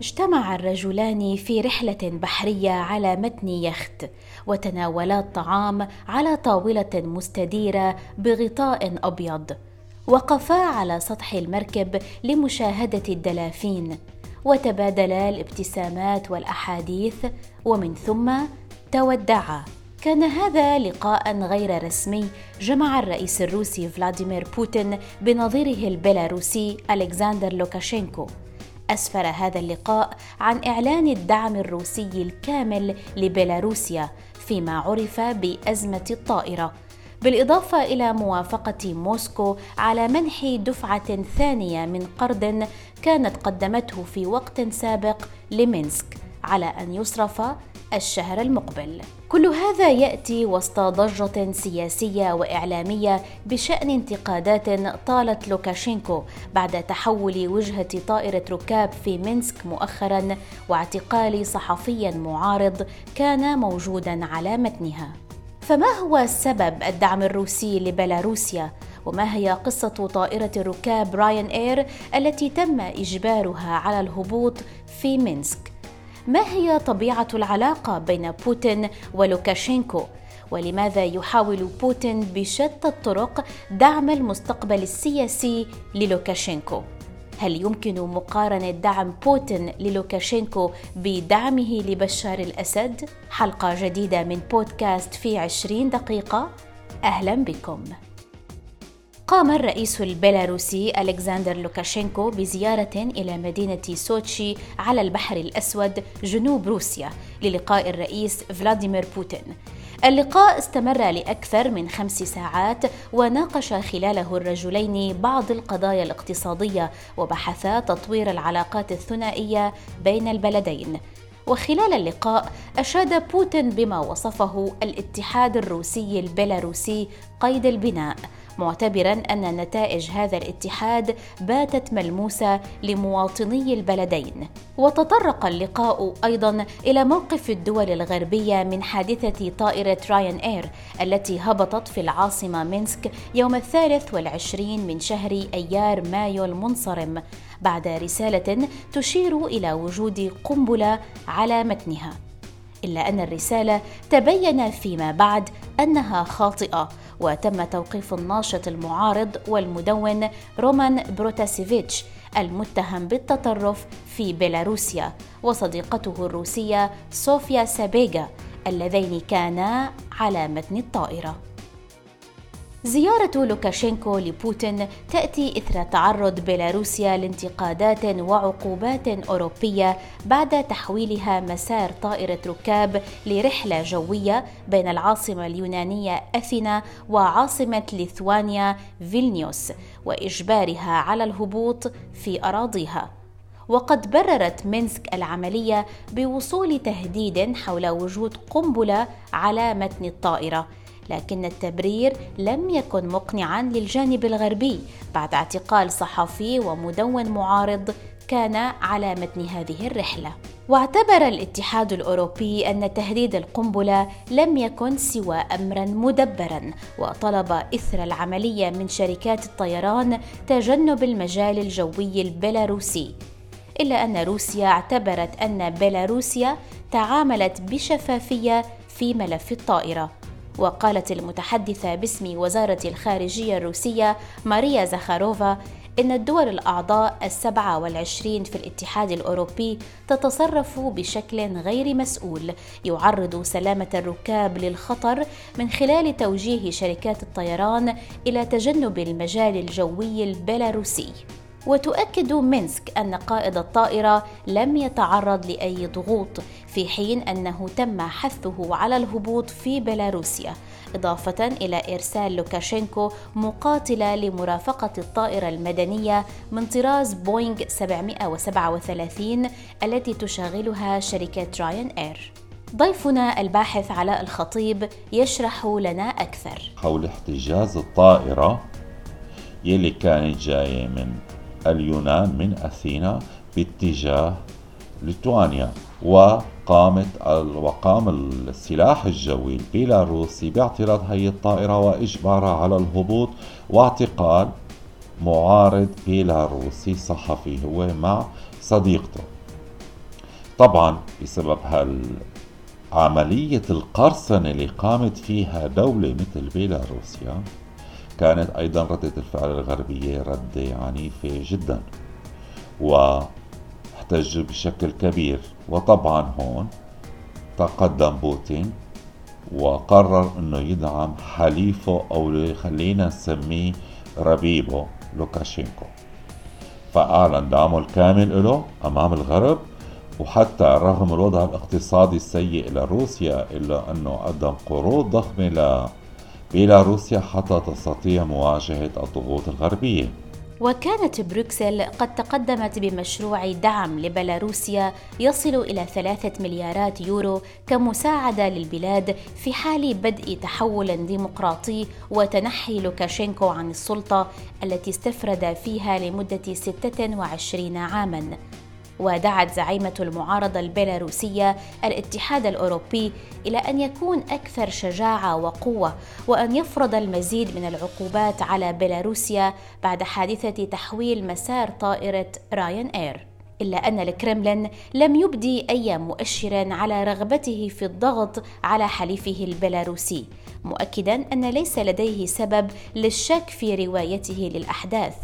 اجتمع الرجلان في رحلة بحرية على متن يخت وتناولا الطعام على طاولة مستديرة بغطاء أبيض. وقفا على سطح المركب لمشاهدة الدلافين. وتبادلا الابتسامات والأحاديث ومن ثم تودعا. كان هذا لقاء غير رسمي جمع الرئيس الروسي فلاديمير بوتين بنظيره البيلاروسي ألكسندر لوكاشينكو. أسفر هذا اللقاء عن إعلان الدعم الروسي الكامل لبيلاروسيا فيما عرف بأزمة الطائرة. بالإضافة إلى موافقة موسكو على منح دفعة ثانية من قرض كانت قدمته في وقت سابق لمينسك على أن يصرف الشهر المقبل. كل هذا يأتي وسط ضجة سياسية وإعلامية بشأن انتقادات طالت لوكاشينكو بعد تحول وجهة طائرة ركاب في مينسك مؤخرا واعتقال صحفي معارض كان موجودا على متنها. فما هو سبب الدعم الروسي لبيلاروسيا؟ وما هي قصة طائرة الركاب راين إير التي تم إجبارها على الهبوط في مينسك؟ ما هي طبيعة العلاقة بين بوتين ولوكاشينكو؟ ولماذا يحاول بوتين بشتى الطرق دعم المستقبل السياسي للوكاشينكو؟ هل يمكن مقارنة دعم بوتين للوكاشينكو بدعمه لبشار الأسد؟ حلقة جديدة من بودكاست في عشرين دقيقة أهلا بكم قام الرئيس البيلاروسي ألكسندر لوكاشينكو بزيارة إلى مدينة سوتشي على البحر الأسود جنوب روسيا للقاء الرئيس فلاديمير بوتين. اللقاء استمر لأكثر من خمس ساعات وناقش خلاله الرجلين بعض القضايا الاقتصادية وبحثا تطوير العلاقات الثنائية بين البلدين. وخلال اللقاء أشاد بوتين بما وصفه الاتحاد الروسي البيلاروسي قيد البناء. معتبرا أن نتائج هذا الاتحاد باتت ملموسة لمواطني البلدين. وتطرق اللقاء أيضا إلى موقف الدول الغربية من حادثة طائرة راين إير التي هبطت في العاصمة مينسك يوم الثالث والعشرين من شهر أيار مايو المنصرم بعد رسالة تشير إلى وجود قنبلة على متنها. إلا أن الرسالة تبين فيما بعد أنها خاطئة وتم توقيف الناشط المعارض والمدون رومان بروتاسيفيتش المتهم بالتطرف في بيلاروسيا وصديقته الروسية صوفيا سابيغا اللذين كانا على متن الطائرة. زيارة لوكاشينكو لبوتين تأتي إثر تعرض بيلاروسيا لانتقادات وعقوبات أوروبية بعد تحويلها مسار طائرة ركاب لرحلة جوية بين العاصمة اليونانية أثينا وعاصمة ليثوانيا فيلنيوس وإجبارها على الهبوط في أراضيها. وقد بررت مينسك العملية بوصول تهديد حول وجود قنبلة على متن الطائرة لكن التبرير لم يكن مقنعا للجانب الغربي. بعد اعتقال صحفي ومدون معارض كان على متن هذه الرحلة. واعتبر الاتحاد الأوروبي أن تهديد القنبلة لم يكن سوى امرا مدبرا وطلب إثر العملية من شركات الطيران تجنب المجال الجوي البيلاروسي. إلا أن روسيا اعتبرت أن بيلاروسيا تعاملت بشفافية في ملف الطائرة. وقالت المتحدثة باسم وزارة الخارجية الروسية ماريا زخاروفا إن الدول الأعضاء السبعة والعشرين في الاتحاد الأوروبي تتصرف بشكل غير مسؤول. يعرض سلامة الركاب للخطر من خلال توجيه شركات الطيران إلى تجنب المجال الجوي البيلاروسي. وتؤكد مينسك أن قائد الطائرة لم يتعرض لأي ضغوط في حين أنه تم حثه على الهبوط في بيلاروسيا إضافة إلى إرسال لوكاشينكو مقاتلة لمرافقة الطائرة المدنية من طراز بوينغ 737 التي تشغلها شركة راين إير. ضيفنا الباحث علاء الخطيب يشرح لنا أكثر. حول احتجاز الطائرة يلي كانت جاية من اليونان من أثينا باتجاه ليتوانيا وقامت وقام السلاح الجوي البيلاروسي باعتراض هي الطائرة وإجبارها على الهبوط واعتقال معارض بيلاروسي صحفي هو مع صديقته. طبعا بسبب هالعملية القرصنة اللي قامت فيها دولة مثل بيلاروسيا كانت أيضا ردة الفعل الغربية ردة عنيفة جدا واحتج بشكل كبير. وطبعا هون تقدم بوتين وقرر إنه يدعم حليفه أو خلينا نسميه ربيبه لوكاشينكو. فأعلن دعمه الكامل له أمام الغرب وحتى رغم الوضع الاقتصادي السيء لروسيا إلا أنه قدم قروض ضخمة لبيلاروسيا حتى تستطيع مواجهة الضغوط الغربية. وكانت بروكسل قد تقدمت بمشروع دعم لبيلاروسيا يصل إلى ثلاثة مليارات يورو كمساعدة للبلاد في حال بدء تحول ديمقراطي وتنحي لوكاشينكو عن السلطة التي استفرد فيها لمدة 26 عاماً. ودعت زعيمة المعارضة البيلاروسية الاتحاد الأوروبي إلى أن يكون أكثر شجاعة وقوة وأن يفرض المزيد من العقوبات على بيلاروسيا بعد حادثة تحويل مسار طائرة راين إير. إلا أن الكرملين لم يبدي أي مؤشر على رغبته في الضغط على حليفه البيلاروسي مؤكدا أن ليس لديه سبب للشك في روايته للأحداث.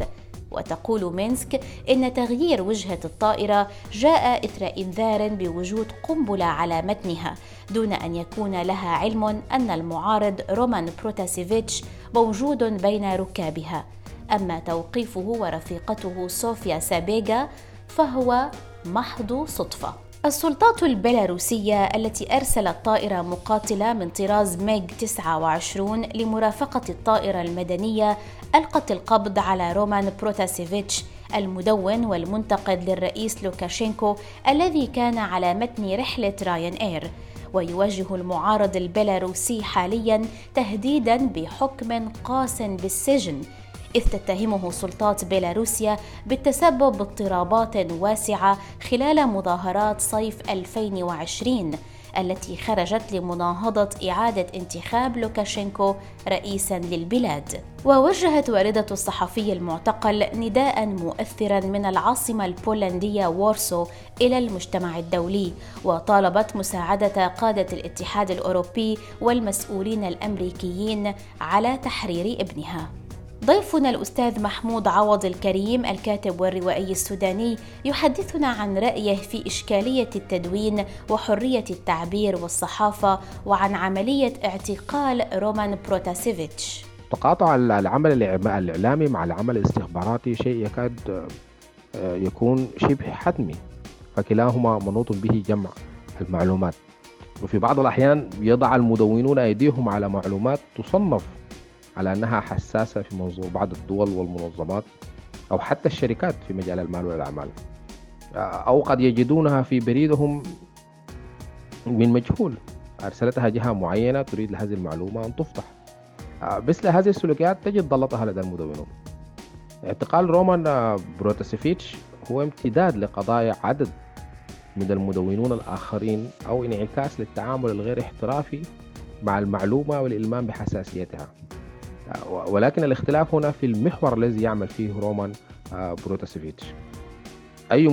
وتقول مينسك إن تغيير وجهة الطائرة جاء إثر إنذار بوجود قنبلة على متنها دون أن يكون لها علم أن المعارض رومان بروتاسيفيتش موجود بين ركابها. أما توقيفه ورفيقته صوفيا سابيغا فهو محض صدفة. السلطات البيلاروسية التي أرسلت طائرة مقاتلة من طراز ميغ 29 لمرافقة الطائرة المدنية ألقت القبض على رومان بروتاسيفيتش المدون والمنتقد للرئيس لوكاشينكو الذي كان على متن رحلة راين إير. ويواجه المعارض البيلاروسي حاليا تهديدا بحكم قاس بالسجن. إذ تتهمه سلطات بيلاروسيا بالتسبب باضطرابات واسعة خلال مظاهرات صيف 2020 التي خرجت لمناهضة إعادة انتخاب لوكاشينكو رئيسا للبلاد. ووجهت واردة الصحفي المعتقل نداء مؤثرا من العاصمة البولندية وورسو إلى المجتمع الدولي وطالبت مساعدة قادة الاتحاد الأوروبي والمسؤولين الأمريكيين على تحرير ابنها. ضيفنا الأستاذ محمود عوض الكريم الكاتب والروائي السوداني يحدثنا عن رأيه في إشكالية التدوين وحرية التعبير والصحافة وعن عملية اعتقال رومان بروتاسيفيتش. تقاطع العمل الإعلامي مع العمل الاستخباراتي شيء يكاد آه، يكون شبه حتمي فكلاهما منوط به جمع المعلومات. وفي بعض الأحيان يضع المدونون أيديهم على معلومات تصنف على أنها حساسة في موضوع بعض الدول والمنظمات أو حتى الشركات في مجال المال والأعمال. أو قد يجدونها في بريدهم من مجهول. أرسلتها جهة معينة تريد لهذه المعلومة أن تفتح. مثل هذه السلوكيات تجد ضالتها لدى المدونون. اعتقال رومان بروتاسيفيتش هو امتداد لقضايا عدد من المدونون الآخرين أو انعكاس للتعامل الغير احترافي مع المعلومة والإلمام بحساسيتها. ولكن الاختلاف هنا في المحور الذي يعمل فيه رومان آه، بروتاسيفيتش أي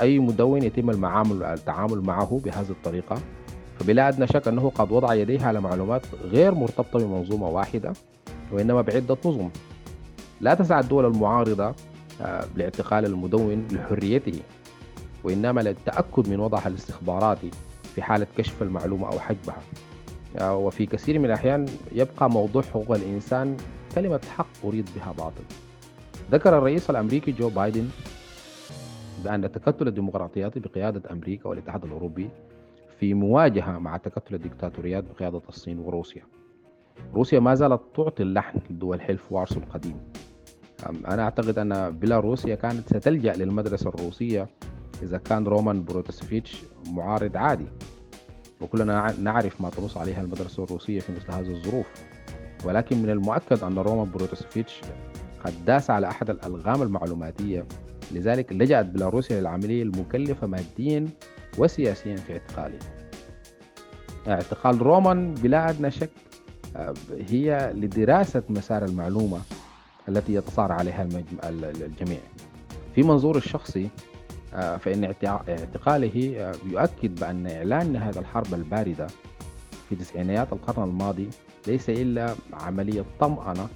أي مدون يتم المعامل التعامل معه بهذه الطريقة؟ فبلا أدنى شك أنه قد وضع يديه على معلومات غير مرتبطة بمنظومة واحدة وإنما بعدة نظم. لا تسعى الدول المعارضة آه، لاعتقال المدون لحريته وإنما للتأكد من وضعها الاستخباراتي في حالة كشف المعلومة أو حجبها. آه، وفي كثير من الأحيان يبقى موضوع حقوق الإنسان كلمة حق أريد بها باطل. ذكر الرئيس الأمريكي جو بايدن بأن تكتل الديمقراطيات بقيادة أمريكا والاتحاد الأوروبي في مواجهة مع تكتل الدكتاتوريات بقيادة الصين وروسيا. روسيا ما زالت تعطي اللحن لدول حلف وارسو القديم أنا أعتقد أن بيلاروسيا كانت ستلجأ للمدرسة الروسية إذا كان رومان بروتاسيفيتش معارض عادي. وكلنا نعرف ما تنص عليها المدرسة الروسية في مثل هذه الظروف. ولكن من المؤكد أن رومان بروتوسفيتش قد داس على أحد الألغام المعلوماتية. لذلك لجأت بيلاروسيا للعملية المكلفة ماديا وسياسيا في اعتقاله. اعتقال رومان بلا أدنى شك آه، هي لدراسة مسار المعلومة التي يتصارع عليها الجميع. في منظور الشخصي فإن اعتقاله يؤكد بأن إعلان نهاية الحرب الباردة في تسعينيات القرن الماضي ليس إلا عملية طمأنة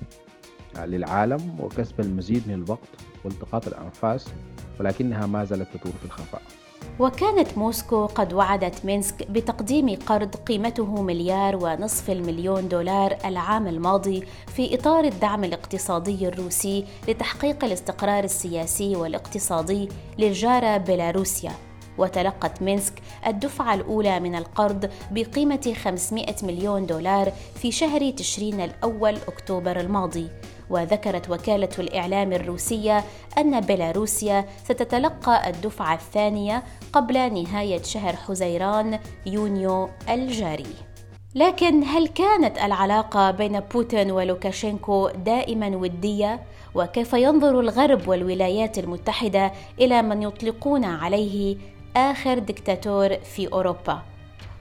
للعالم وكسب المزيد من الوقت والتقاط الأنفاس ولكنها ما زالت تدور في الخفاء. وكانت موسكو قد وعدت مينسك بتقديم قرض قيمته مليار ونصف المليون دولار العام الماضي في إطار الدعم الاقتصادي الروسي لتحقيق الاستقرار السياسي والاقتصادي للجارة بيلاروسيا. وتلقت مينسك الدفعة الأولى من القرض بقيمة 500 مليون دولار في شهر تشرين الأول أكتوبر الماضي وذكرت وكالة الإعلام الروسية أن بيلاروسيا ستتلقى الدفعة الثانية قبل نهاية شهر حزيران يونيو الجاري. لكن هل كانت العلاقة بين بوتين ولوكاشينكو دائما ودية؟ وكيف ينظر الغرب والولايات المتحدة إلى من يطلقون عليه آخر دكتاتور في أوروبا؟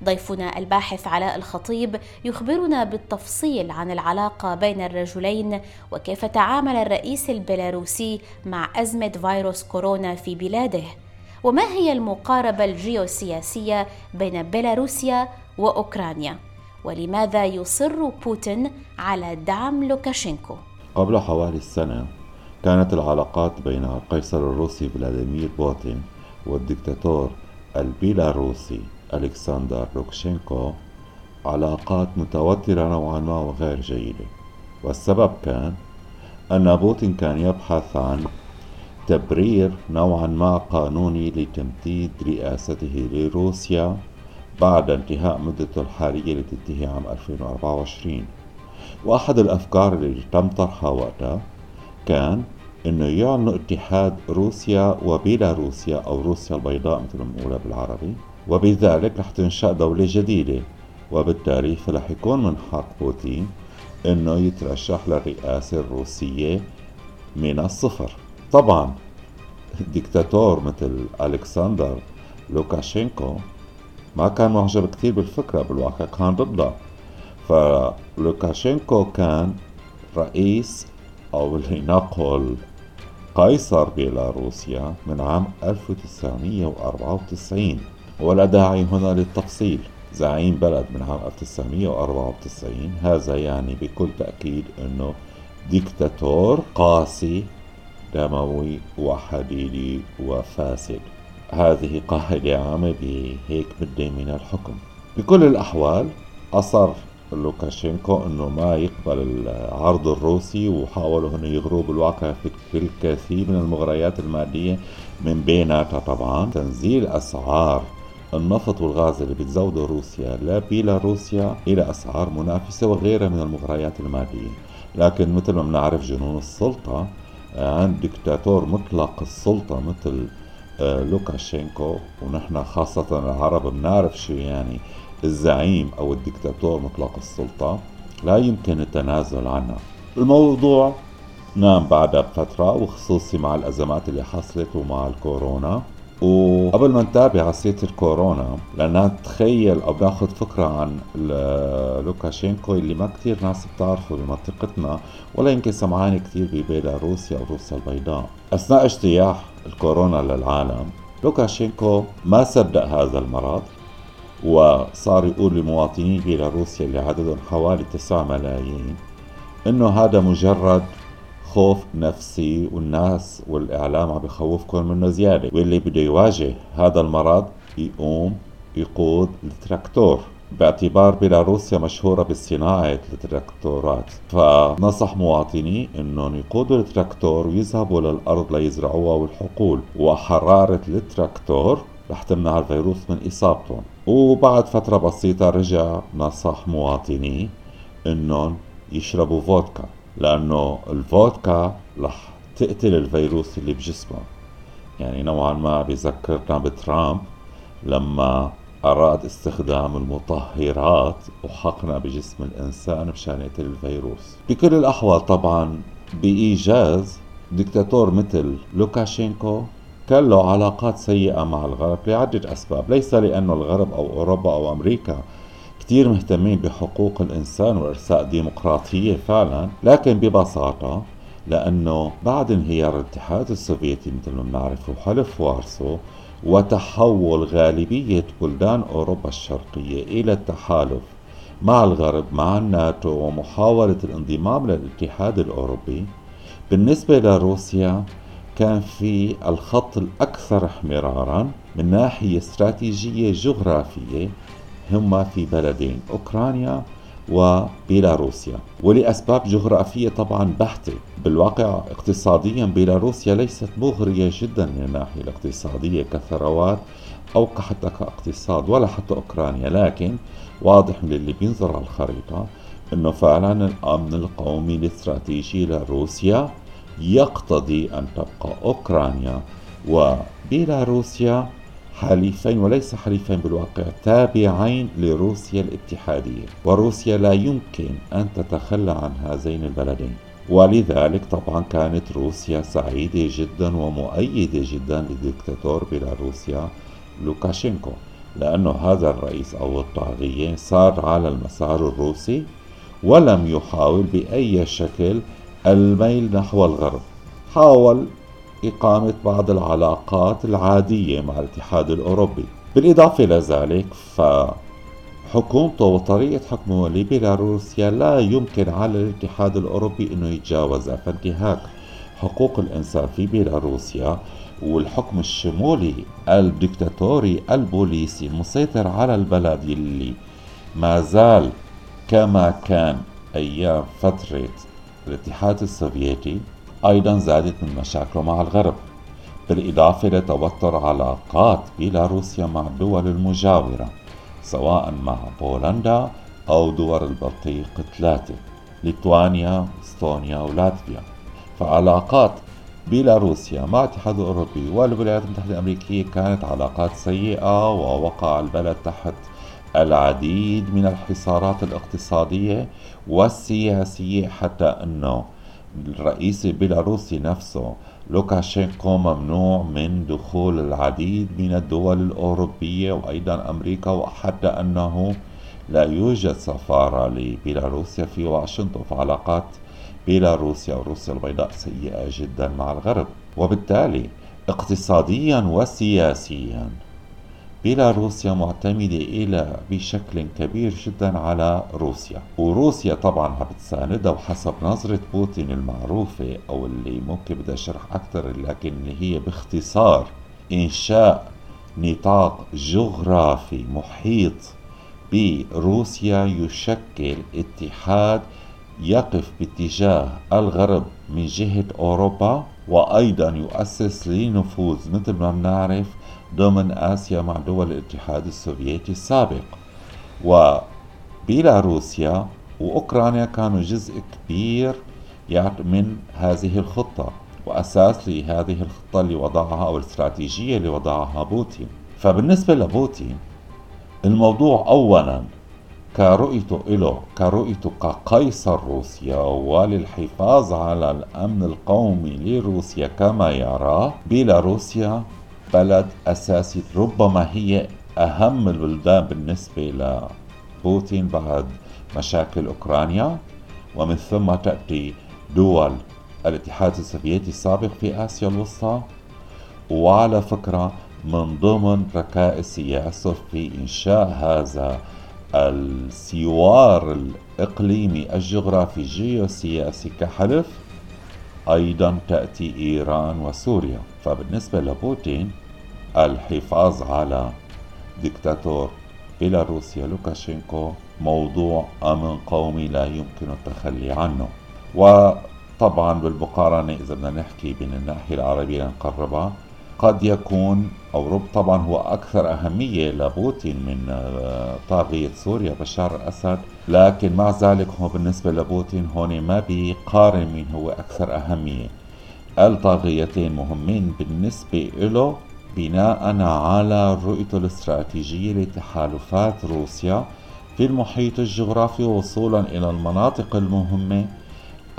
ضيفنا الباحث علاء الخطيب يخبرنا بالتفصيل عن العلاقة بين الرجلين وكيف تعامل الرئيس البيلاروسي مع أزمة فيروس كورونا في بلاده. وما هي المقاربة الجيوسياسية بين بيلاروسيا وأوكرانيا؟ ولماذا يصر بوتين على دعم لوكاشينكو؟ قبل حوالي السنة كانت العلاقات بين القيصر الروسي فلاديمير بوتين والدكتاتور البيلاروسي ألكسندر لوكاشينكو علاقات متوترة نوعا ما وغير جيدة. والسبب كان أن بوتين كان يبحث عن تبرير نوعا ما قانوني لتمديد رئاسته لروسيا بعد انتهاء مدته الحالية التي تنتهي عام 2024 وأحد الأفكار اللي تم طرحها وقتها كان انه يعلنوا اتحاد روسيا وبيلاروسيا أو روسيا البيضاء مثل ما بنقولها بالعربي وبذلك رح تنشأ دولة جديدة. وبالتالي فرح يكون من حق بوتين إنه يترشح للرئاسة الروسية من الصفر. طبعا ديكتاتور مثل ألكسندر لوكاشينكو ما كان معجب كثير بالفكرة بالواقع كان ضدها فلوكاشينكو كان رئيس أو لنقل قيصر بيلاروسيا من عام 1994 ولا داعي هنا للتفصيل. زعيم بلد من عام 1994 هذا يعني بكل تأكيد أنه ديكتاتور قاسي دموي وحديدي وفاسد. هذه قاعدة عامة بهيك مدة من الحكم. بكل الأحوال أصر لوكاشينكو إنه ما يقبل العرض الروسي وحاولوا إنه يغروا بالواقع في الكثير من المغريات المادية من بيناتها طبعا. تنزيل أسعار النفط والغاز اللي بتزوده روسيا لبيلاروسيا إلى أسعار منافسة وغيرها من المغريات المادية. لكن مثل ما بنعرف جنون السلطة عند دكتاتور مطلق السلطة مثل آه، لوكاشينكو ونحن خاصة العرب بنعرف شو يعني الزعيم أو الدكتاتور مطلق السلطة لا يمكن التنازل عنها. الموضوع نام بعدها بفترة وخصوصي مع الأزمات اللي حصلت ومع الكورونا. وقبل ما نتابع قصة الكورونا لأنها تخيل أو ناخذ فكرة عن لوكاشينكو اللي ما كثير ناس بتعرفه بمنطقتنا ولا يمكن سمعان كثير ببيلاروسيا أو روسيا البيضاء. أثناء اجتياح الكورونا للعالم لوكاشينكو ما صدق هذا المرض. وصار يقول لمواطني بيلاروسيا اللي عددهم حوالي 9 ملايين إنه هذا مجرد خوف نفسي والناس والإعلام عم بخوفكم منه زيادة. واللي بده يواجه هذا المرض يقوم يقود التراكتور. باعتبار بيلاروسيا مشهورة بصناعة التراكتورات. فنصح مواطنيه إنهم يقودوا التراكتور ويذهبوا للأرض ليزرعوها والحقول. وحرارة التراكتور رح تمنع الفيروس من اصابتهم وبعد فترة بسيطة رجع نصح مواطنيه إنهم يشربوا فودكا لأنه الفودكا رح تقتل الفيروس اللي بجسمه. يعني نوعا ما بذكرنا بترامب لما أراد استخدام المطهرات وحقنها بجسم الإنسان مشان يقتل الفيروس. بكل الأحوال طبعا بإيجاز دكتاتور مثل لوكاشينكو كان له علاقات سيئة مع الغرب لعدة أسباب. ليس لأنه الغرب أو أوروبا أو أمريكا كتير مهتمين بحقوق الإنسان وإرساء ديمقراطية فعلا لكن ببساطة لأنه بعد انهيار الاتحاد السوفيتي مثل ما بنعرف وحلف وارسو وتحول غالبية بلدان أوروبا الشرقية إلى التحالف مع الغرب مع الناتو ومحاولة الانضمام للاتحاد الأوروبي. بالنسبة لروسيا كان في الخط الأكثر احمرارا من ناحية استراتيجية جغرافية هما في بلدين أوكرانيا وبيلاروسيا. ولأسباب جغرافية طبعا بحتة. بالواقع اقتصاديا بيلاروسيا ليست مغرية جدا من الناحية الاقتصادية كثروات أو حتى كاقتصاد ولا حتى أوكرانيا. لكن واضح من اللي بينظر على الخريطة أنه فعلا الأمن القومي الاستراتيجي لروسيا يقتضي أن تبقى أوكرانيا وبيلاروسيا حليفين وليس حليفين بالواقع تابعين لروسيا الاتحادية. وروسيا لا يمكن أن تتخلى عن هذين البلدين. ولذلك طبعا كانت روسيا سعيدة جدا ومؤيدة جدا لديكتاتور بيلاروسيا لوكاشينكو لأنه هذا الرئيس أو الطاغية صار على المسار الروسي ولم يحاول بأي شكل الميل نحو الغرب. حاول إقامة بعض العلاقات العادية مع الاتحاد الأوروبي. بالإضافة إلى ذلك فحكومته وطريقة حكمه لبيلاروسيا لا يمكن على الاتحاد الأوروبي أنه يتجاوزها فانتهاك حقوق الإنسان في بيلاروسيا والحكم الشمولي الدكتاتوري البوليسي المسيطر على البلد اللي ما زال كما كان أيام فترة الاتحاد السوفيتي أيضا زادت من مشاكله مع الغرب بالإضافة لتوتر علاقات بيلاروسيا مع الدول المجاورة سواء مع بولندا أو دول البلطيق الثلاثة ليتوانيا، إستونيا ولاتفيا فعلاقات بيلاروسيا مع الاتحاد الأوروبي والولايات المتحدة الأمريكية كانت علاقات سيئة ووقع البلد تحت العديد من الحصارات الاقتصادية والسياسية حتى أنه الرئيس البيلاروسي نفسه لوكاشينكو ممنوع من دخول العديد من الدول الأوروبية وأيضا أمريكا وحتى أنه لا يوجد سفارة لبيلاروسيا في واشنطن فعلاقات بيلاروسيا وروسيا البيضاء سيئة جدا مع الغرب. وبالتالي اقتصاديا وسياسيا بيلاروسيا معتمدة إلى بشكل كبير جدا على روسيا. وروسيا طبعا عم بتساندها وحسب نظرة بوتين المعروفة أو اللي ممكن بدي أشرح أكثر لكن هي باختصار إنشاء نطاق جغرافي محيط بروسيا يشكل اتحاد يقف باتجاه الغرب من جهة أوروبا. وأيضا يؤسس لنفوذ مثل ما بنعرف ضمن آسيا مع دول الاتحاد السوفيتي السابق. وبيلاروسيا وأوكرانيا كانوا جزء كبير من هذه الخطة وأساس لهذه الخطة اللي وضعها أو الاستراتيجية اللي وضعها بوتين. فبالنسبة لبوتين الموضوع أولا كرؤيته له كرؤيته كقيصر روسيا وللحفاظ على الأمن القومي لروسيا كما يراه بيلاروسيا بلد أساسي ربما هي أهم البلدان بالنسبة لبوتين بعد مشاكل أوكرانيا ومن ثم تأتي دول الاتحاد السوفيتي السابق في آسيا الوسطى وعلى فكرة من ضمن ركائز سياسته في إنشاء هذا السوار الإقليمي الجغرافي الجيوسياسي كحلف أيضا تأتي إيران وسوريا. فبالنسبة لبوتين الحفاظ على دكتاتور بيلاروسيا لوكاشينكو موضوع أمن قومي لا يمكن التخلي عنه. وطبعا بالمقارنة إذا بدنا نحكي بين الناحية العربية نقربها قد يكون أو رب طبعا هو أكثر أهمية لبوتين من آه، طاغية سوريا بشار الأسد. لكن مع ذلك هو بالنسبة لبوتين هون ما بيقارن مين هو أكثر أهمية. الطاغيتين مهمين بالنسبة له بناء على رؤيته الاستراتيجية لتحالفات روسيا في المحيط الجغرافي وصولا إلى المناطق المهمة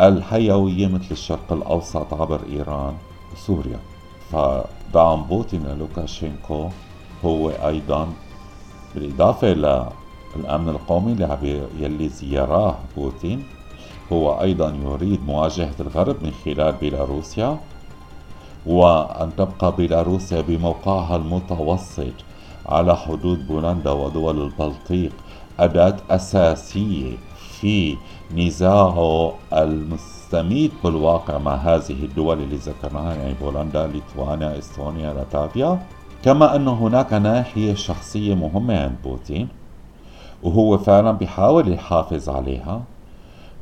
الحيوية مثل الشرق الأوسط عبر إيران وسوريا. فدعم بوتين لوكاشينكو هو أيضا بالإضافة للأمن القومي اللي يلي زي ما رآه بوتين هو أيضا يريد مواجهة الغرب من خلال بيلاروسيا وأن تبقى بيلاروسيا بموقعها المتوسط على حدود بولندا ودول البلطيق أداة أساسية في نزاعه المستميت بالواقع مع هذه الدول اللي ذكرناها يعني بولندا، ليتوانيا، إستونيا، لاتفيا، كما أن هناك ناحية شخصية مهمة عند بوتين وهو فعلا بيحاول يحافظ عليها.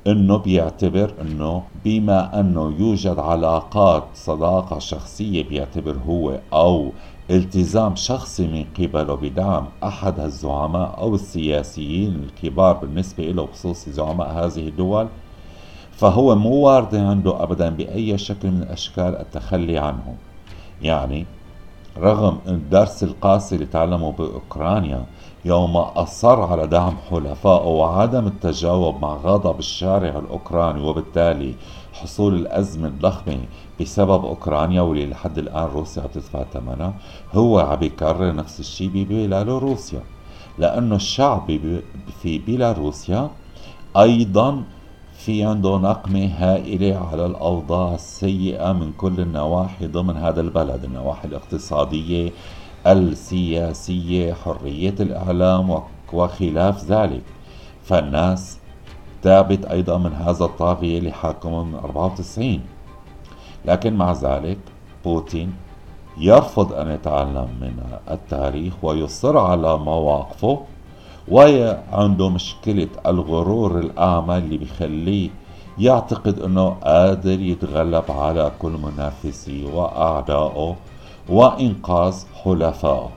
إنه بيعتبر إنه بما أنه يوجد علاقات صداقة شخصية بيعتبر هو أو التزام شخصي من قبله بدعم أحد الزعماء أو السياسيين الكبار بالنسبة له بخصوص زعماء هذه الدول. فهو مو وارد عنده ابدا بأي شكل من اشكال التخلي عنهم يعني رغم الدرس القاسي اللي تعلمه بأوكرانيا يوم أصر على دعم حلفائه وعدم التجاوب مع غضب الشارع الأوكراني وبالتالي حصول الأزمة الضخمة بسبب أوكرانيا واللي لحد الآن روسيا تدفع ثمنها هو عم يكرر نفس الشيء ببيلاروسيا لأنه الشعب في بيلاروسيا أيضا في عنده نقمة هائلة على الأوضاع السيئة من كل النواحي ضمن هذا البلد. النواحي الاقتصادية السياسية حرية الإعلام وخلاف ذلك. فالناس تابت أيضا من هذا الطاغية اللي حاكمه من 94 لكن مع ذلك بوتين يرفض أن يتعلم من التاريخ ويصر على مواقفه وعنده مشكلة الغرور الأعمى اللي بيخليه يعتقد أنه قادر يتغلب على كل منافسيه وأعدائه وإنقاذ حلفائه.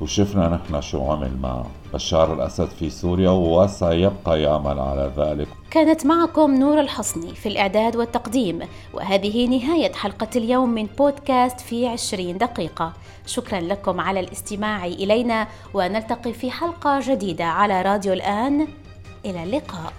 وشفنا نحن شو عمل مع بشار الأسد في سوريا وسيبقى يعمل على ذلك. كانت معكم نور الحصني في الإعداد والتقديم وهذه نهاية حلقة اليوم من بودكاست في عشرين دقيقة. شكرا لكم على الاستماع إلينا ونلتقي في حلقة جديدة على راديو الآن. إلى اللقاء.